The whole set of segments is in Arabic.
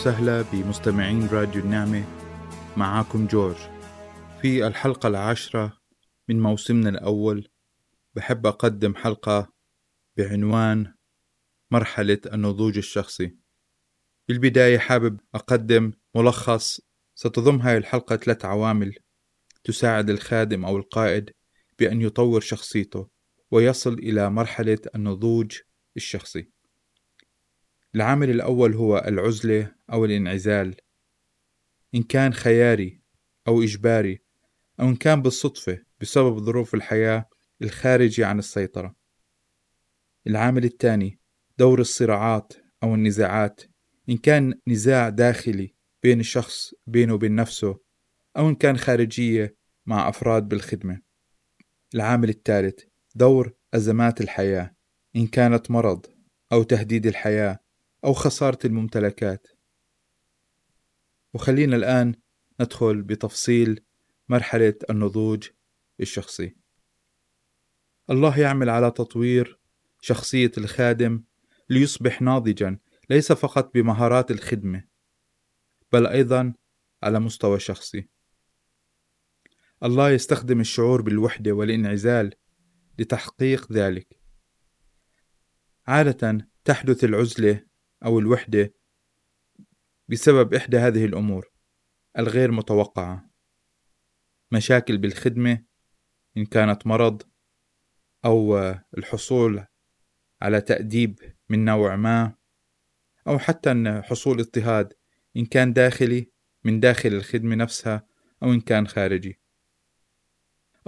وسهلا بمستمعين راديو النعمة معاكم جورج. في الحلقة العاشرة من موسمنا الأول بحب أقدم حلقة بعنوان مرحلة النضوج الشخصي. في البداية حابب أقدم ملخص ستضم هاي الحلقة ثلاث عوامل تساعد الخادم أو القائد بأن يطور شخصيته ويصل إلى مرحلة النضوج الشخصي. العامل الأول هو العزلة أو الانعزال. إن كان خياري أو إجباري أو إن كان بالصدفة بسبب ظروف الحياة الخارجة عن السيطرة. العامل الثاني دور الصراعات أو النزاعات. إن كان نزاع داخلي بين الشخص بينه وبين نفسه أو إن كان خارجية مع أفراد بالخدمة. العامل الثالث دور أزمات الحياة. إن كانت مرض أو تهديد الحياة أو خسارة الممتلكات. وخلينا الآن ندخل بتفصيل مرحلة النضوج الشخصي. الله يعمل على تطوير شخصية الخادم ليصبح ناضجا ليس فقط بمهارات الخدمة بل أيضا على مستوى شخصي. الله يستخدم الشعور بالوحدة والانعزال لتحقيق ذلك. عادة تحدث العزلة أو الوحدة بسبب إحدى هذه الأمور الغير متوقعة. مشاكل بالخدمة إن كانت مرض أو الحصول على تأديب من نوع ما أو حتى حصول اضطهاد إن كان داخلي من داخل الخدمة نفسها أو إن كان خارجي.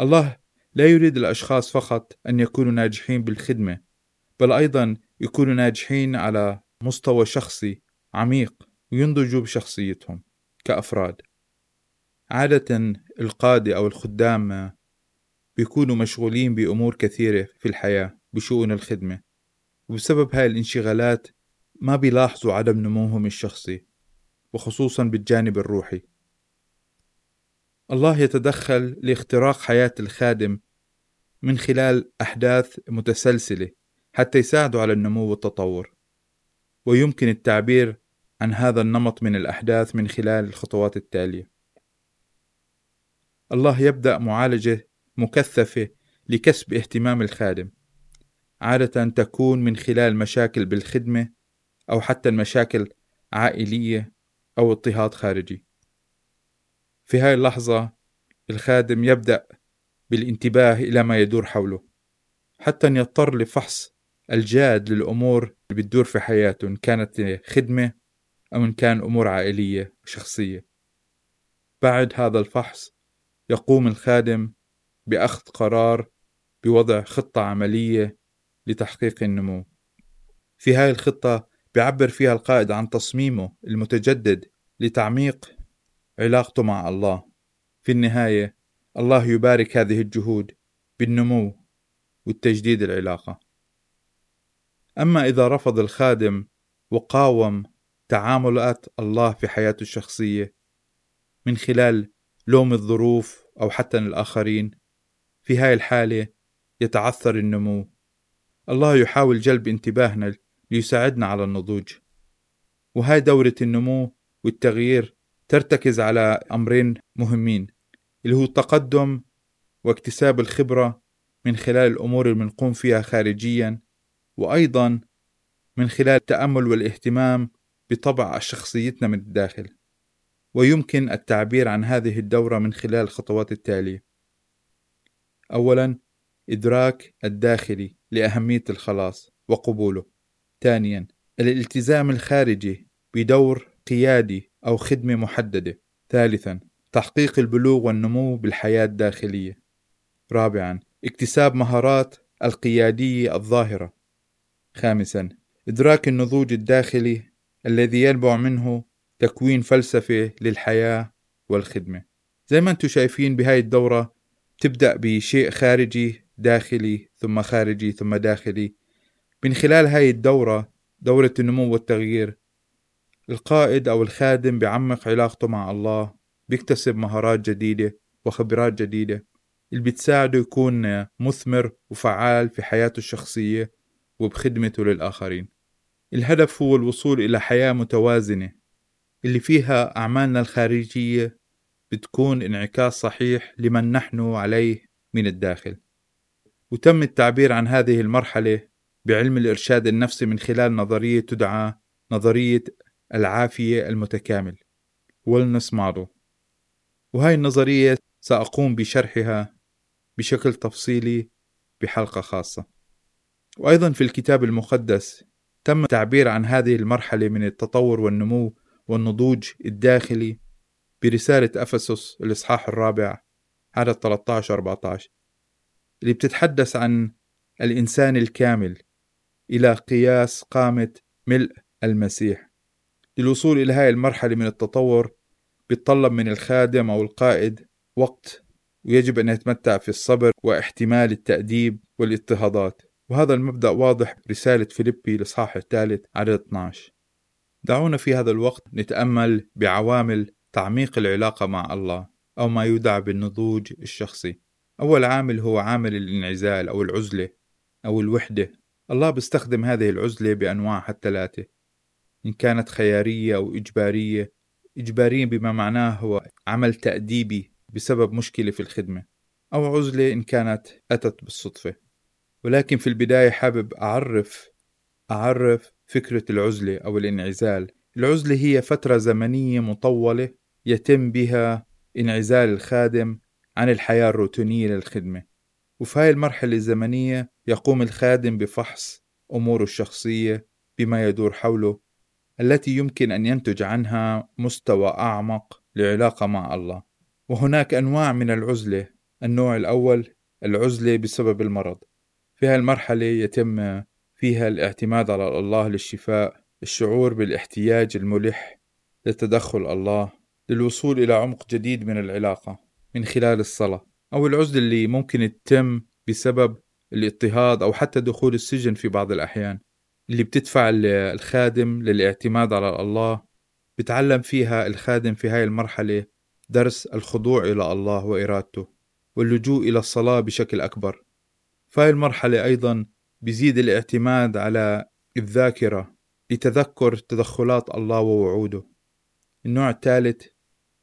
الله لا يريد الأشخاص فقط أن يكونوا ناجحين بالخدمة بل أيضا يكونوا ناجحين على مستوى شخصي عميق وينضجوا بشخصيتهم كأفراد. عادة القادة أو الخدام بيكونوا مشغولين بأمور كثيرة في الحياة بشؤون الخدمة وبسبب هاي الانشغالات ما بيلاحظوا عدم نموهم الشخصي وخصوصا بالجانب الروحي. الله يتدخل لاختراق حياة الخادم من خلال أحداث متسلسلة حتى يساعدوا على النمو والتطور. ويمكن التعبير عن هذا النمط من الأحداث من خلال الخطوات التالية. الله يبدأ معالجة مكثفة لكسب اهتمام الخادم عادة تكون من خلال مشاكل بالخدمة أو حتى المشاكل عائلية أو اضطهاد خارجي. في هاي اللحظة الخادم يبدأ بالانتباه إلى ما يدور حوله حتى يضطر لفحص الجاد للأمور اللي بتدور في حياته إن كانت خدمة أو إن كان أمور عائلية شخصية. بعد هذا الفحص يقوم الخادم بأخذ قرار بوضع خطة عملية لتحقيق النمو. في هاي الخطة بيعبر فيها القائد عن تصميمه المتجدد لتعميق علاقته مع الله. في النهاية الله يبارك هذه الجهود بالنمو والتجديد العلاقة. أما إذا رفض الخادم وقاوم تعاملات الله في حياته الشخصية من خلال لوم الظروف أو حتى الآخرين في هاي الحالة يتعثر النمو. الله يحاول جلب انتباهنا ليساعدنا على النضوج. وهاي دورة النمو والتغيير ترتكز على أمرين مهمين اللي هو التقدم واكتساب الخبرة من خلال الأمور اللي بنقوم فيها خارجيا وأيضا من خلال التأمل والاهتمام بطبع شخصيتنا من الداخل ويمكن التعبير عن هذه الدورة من خلال الخطوات التالية أولا إدراك الداخلي لأهمية الخلاص وقبوله. ثانيا الالتزام الخارجي بدور قيادي أو خدمة محددة. ثالثا تحقيق البلوغ والنمو بالحياة الداخلية. رابعا اكتساب مهارات القيادية الظاهرة. خامسا إدراك النضوج الداخلي الذي ينبع منه تكوين فلسفة للحياة والخدمة. زي ما أنتم شايفين بهاي الدورة تبدأ بشيء خارجي داخلي ثم خارجي ثم داخلي. من خلال هاي الدورة دورة النمو والتغيير القائد أو الخادم بيعمق علاقته مع الله بيكتسب مهارات جديدة وخبرات جديدة. اللي بتساعده يكون مثمر وفعال في حياته الشخصية وبخدمته للآخرين. الهدف هو الوصول إلى حياة متوازنة اللي فيها أعمالنا الخارجية بتكون انعكاس صحيح لمن نحن عليه من الداخل. وتم التعبير عن هذه المرحلة بعلم الإرشاد النفسي من خلال نظرية تدعى نظرية العافية المتكامل Wellness Model. وهاي النظرية سأقوم بشرحها بشكل تفصيلي بحلقة خاصة. وأيضا في الكتاب المقدس تم التعبير عن هذه المرحلة من التطور والنمو والنضوج الداخلي برسالة أفسس الإصحاح الرابع عدد 13 14 اللي بتتحدث عن الإنسان الكامل إلى قياس قامة ملء المسيح. للوصول إلى هاي المرحلة من التطور بيتطلب من الخادم أو القائد وقت ويجب أن يتمتع في الصبر واحتمال التأديب والإضطهادات. وهذا المبدأ واضح رسالة فيليبي الإصحاح الثالث عدد 12 دعونا في هذا الوقت نتأمل بعوامل تعميق العلاقة مع الله أو ما يدعى بالنضوج الشخصي. أول عامل هو عامل الانعزال أو العزلة أو الوحدة. الله بيستخدم هذه العزلة بأنواعها الثلاثة إن كانت خيارية أو إجبارية. إجبارية بما معناه هو عمل تأديبي بسبب مشكلة في الخدمة أو عزلة إن كانت أتت بالصدفة. ولكن في البداية حابب أعرف أعرف فكرة العزلة أو الانعزال. العزلة هي فترة زمنية مطولة يتم بها انعزال الخادم عن الحياة الروتينية للخدمة. وفي هاي المرحلة الزمنية يقوم الخادم بفحص أموره الشخصية بما يدور حوله التي يمكن أن ينتج عنها مستوى أعمق لعلاقة مع الله. وهناك أنواع من العزلة. النوع الأول العزلة بسبب المرض. في هذه المرحلة يتم فيها الاعتماد على الله للشفاء الشعور بالاحتياج الملح لتدخل الله للوصول إلى عمق جديد من العلاقة من خلال الصلاة أو العزلة اللي ممكن تتم بسبب الاضطهاد أو حتى دخول السجن في بعض الأحيان. اللي بتدفع الخادم للاعتماد على الله بتعلم فيها الخادم في هاي المرحلة درس الخضوع إلى الله وإرادته واللجوء إلى الصلاة بشكل أكبر. فهي المرحلة أيضا بيزيد الاعتماد على الذاكرة لتذكر تدخلات الله ووعوده. النوع الثالث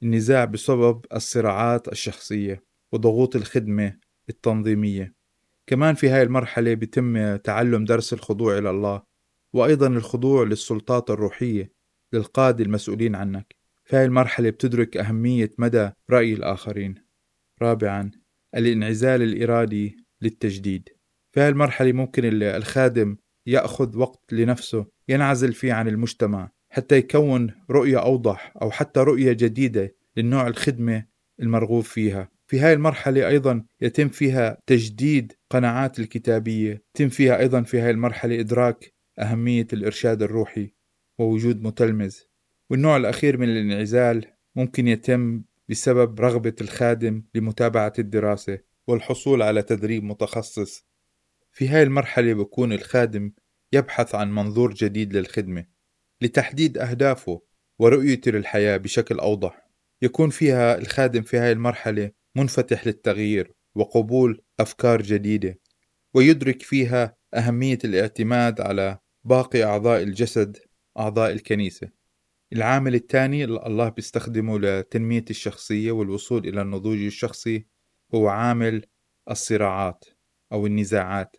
النزاع بسبب الصراعات الشخصية وضغوط الخدمة التنظيمية. كمان في هاي المرحلة بيتم تعلم درس الخضوع إلى الله وأيضا الخضوع للسلطات الروحية للقادة المسؤولين عنك. في هاي المرحلة بتدرك أهمية مدى رأي الآخرين. رابعا الانعزال الإرادي للتجديد. في هاي المرحلة ممكن الخادم يأخذ وقت لنفسه ينعزل فيه عن المجتمع حتى يكون رؤية أوضح أو حتى رؤية جديدة للنوع الخدمة المرغوب فيها. في هاي المرحلة أيضا يتم فيها تجديد قناعات الكتابية يتم فيها أيضا في هاي المرحلة إدراك أهمية الإرشاد الروحي ووجود متلمذ. والنوع الأخير من الانعزال ممكن يتم بسبب رغبة الخادم لمتابعة الدراسة. والحصول على تدريب متخصص. في هاي المرحلة بكون الخادم يبحث عن منظور جديد للخدمة لتحديد أهدافه ورؤيته للحياة بشكل أوضح. يكون فيها الخادم في هاي المرحلة منفتح للتغيير وقبول أفكار جديدة ويدرك فيها أهمية الاعتماد على باقي أعضاء الجسد أعضاء الكنيسة. العامل الثاني الله بيستخدمه لتنمية الشخصية والوصول إلى النضوج الشخصي هو عامل الصراعات أو النزاعات.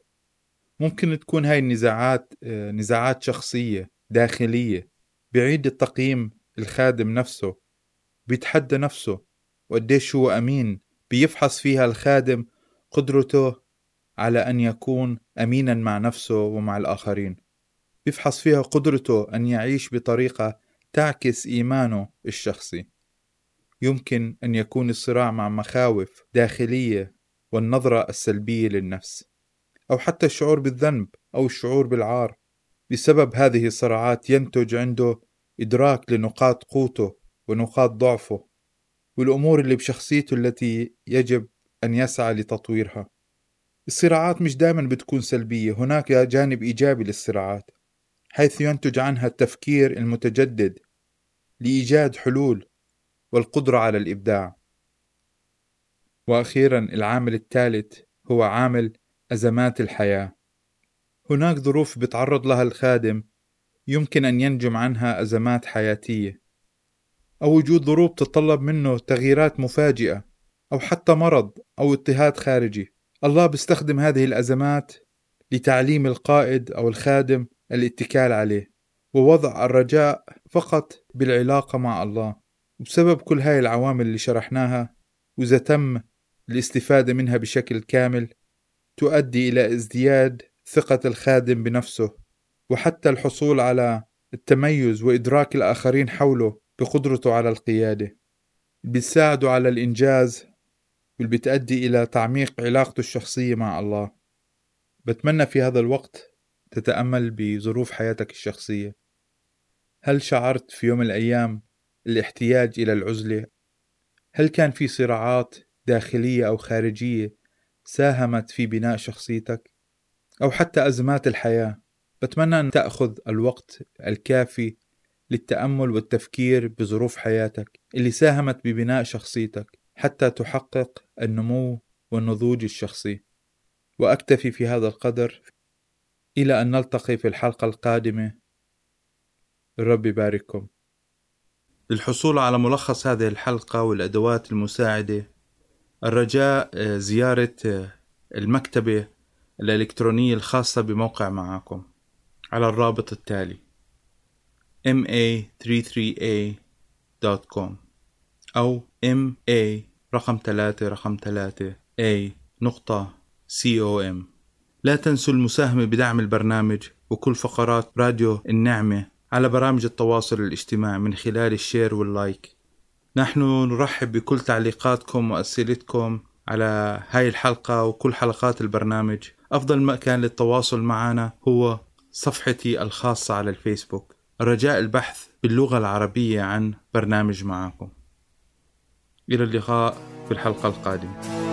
ممكن تكون هاي النزاعات آه، نزاعات شخصية داخلية بيعيد التقييم الخادم نفسه بيتحدى نفسه وقديش هو أمين بيفحص فيها الخادم قدرته على أن يكون أمينا مع نفسه ومع الآخرين. بيفحص فيها قدرته أن يعيش بطريقة تعكس إيمانه الشخصي. يمكن أن يكون الصراع مع مخاوف داخلية والنظرة السلبية للنفس أو حتى الشعور بالذنب أو الشعور بالعار. بسبب هذه الصراعات ينتج عنده إدراك لنقاط قوته ونقاط ضعفه والأمور اللي بشخصيته التي يجب أن يسعى لتطويرها. الصراعات مش دائما بتكون سلبية هناك جانب إيجابي للصراعات حيث ينتج عنها التفكير المتجدد لإيجاد حلول والقدرة على الإبداع. وأخيرا العامل الثالث هو عامل أزمات الحياة. هناك ظروف بتعرض لها الخادم يمكن أن ينجم عنها أزمات حياتية. أو وجود ظروف تتطلب منه تغييرات مفاجئة أو حتى مرض أو اضطهاد خارجي. الله بيستخدم هذه الأزمات لتعليم القائد أو الخادم الاتكال عليه ووضع الرجاء فقط بالعلاقة مع الله. وبسبب كل هاي العوامل اللي شرحناها وإذا تم الاستفادة منها بشكل كامل تؤدي إلى ازدياد ثقة الخادم بنفسه وحتى الحصول على التميز وإدراك الآخرين حوله بقدرته على القيادة. بيساعده على الإنجاز واللي بتأدي إلى تعميق علاقته الشخصية مع الله. بتمنى في هذا الوقت تتأمل بظروف حياتك الشخصية. هل شعرت في يوم من الأيام الاحتياج إلى العزلة؟ هل كان في صراعات داخلية أو خارجية ساهمت في بناء شخصيتك؟ أو حتى أزمات الحياة بتمنى أن تأخذ الوقت الكافي للتأمل والتفكير بظروف حياتك اللي ساهمت ببناء شخصيتك حتى تحقق النمو والنضوج الشخصي وأكتفي في هذا القدر إلى أن نلتقي في الحلقة القادمة الرب يبارككم للحصول على ملخص هذه الحلقة والأدوات المساعدة الرجاء آه، زيارة آه، المكتبة الإلكترونية الخاصة بموقع معاكم على الرابط التالي ma33a.com أو ma رقم ثلاثة رقم ثلاثة a نقطة com. لا تنسوا المساهمة بدعم البرنامج وكل فقرات راديو النعمة على برامج التواصل الاجتماعي من خلال ال share وال like. نحن نرحب بكل تعليقاتكم وأسئلتكم على هاي الحلقة وكل حلقات البرنامج. أفضل مكان للتواصل معنا هو صفحتي الخاصة على الفيسبوك. رجاء البحث باللغة العربية عن برنامج معاكم. إلى اللقاء في الحلقة القادمة.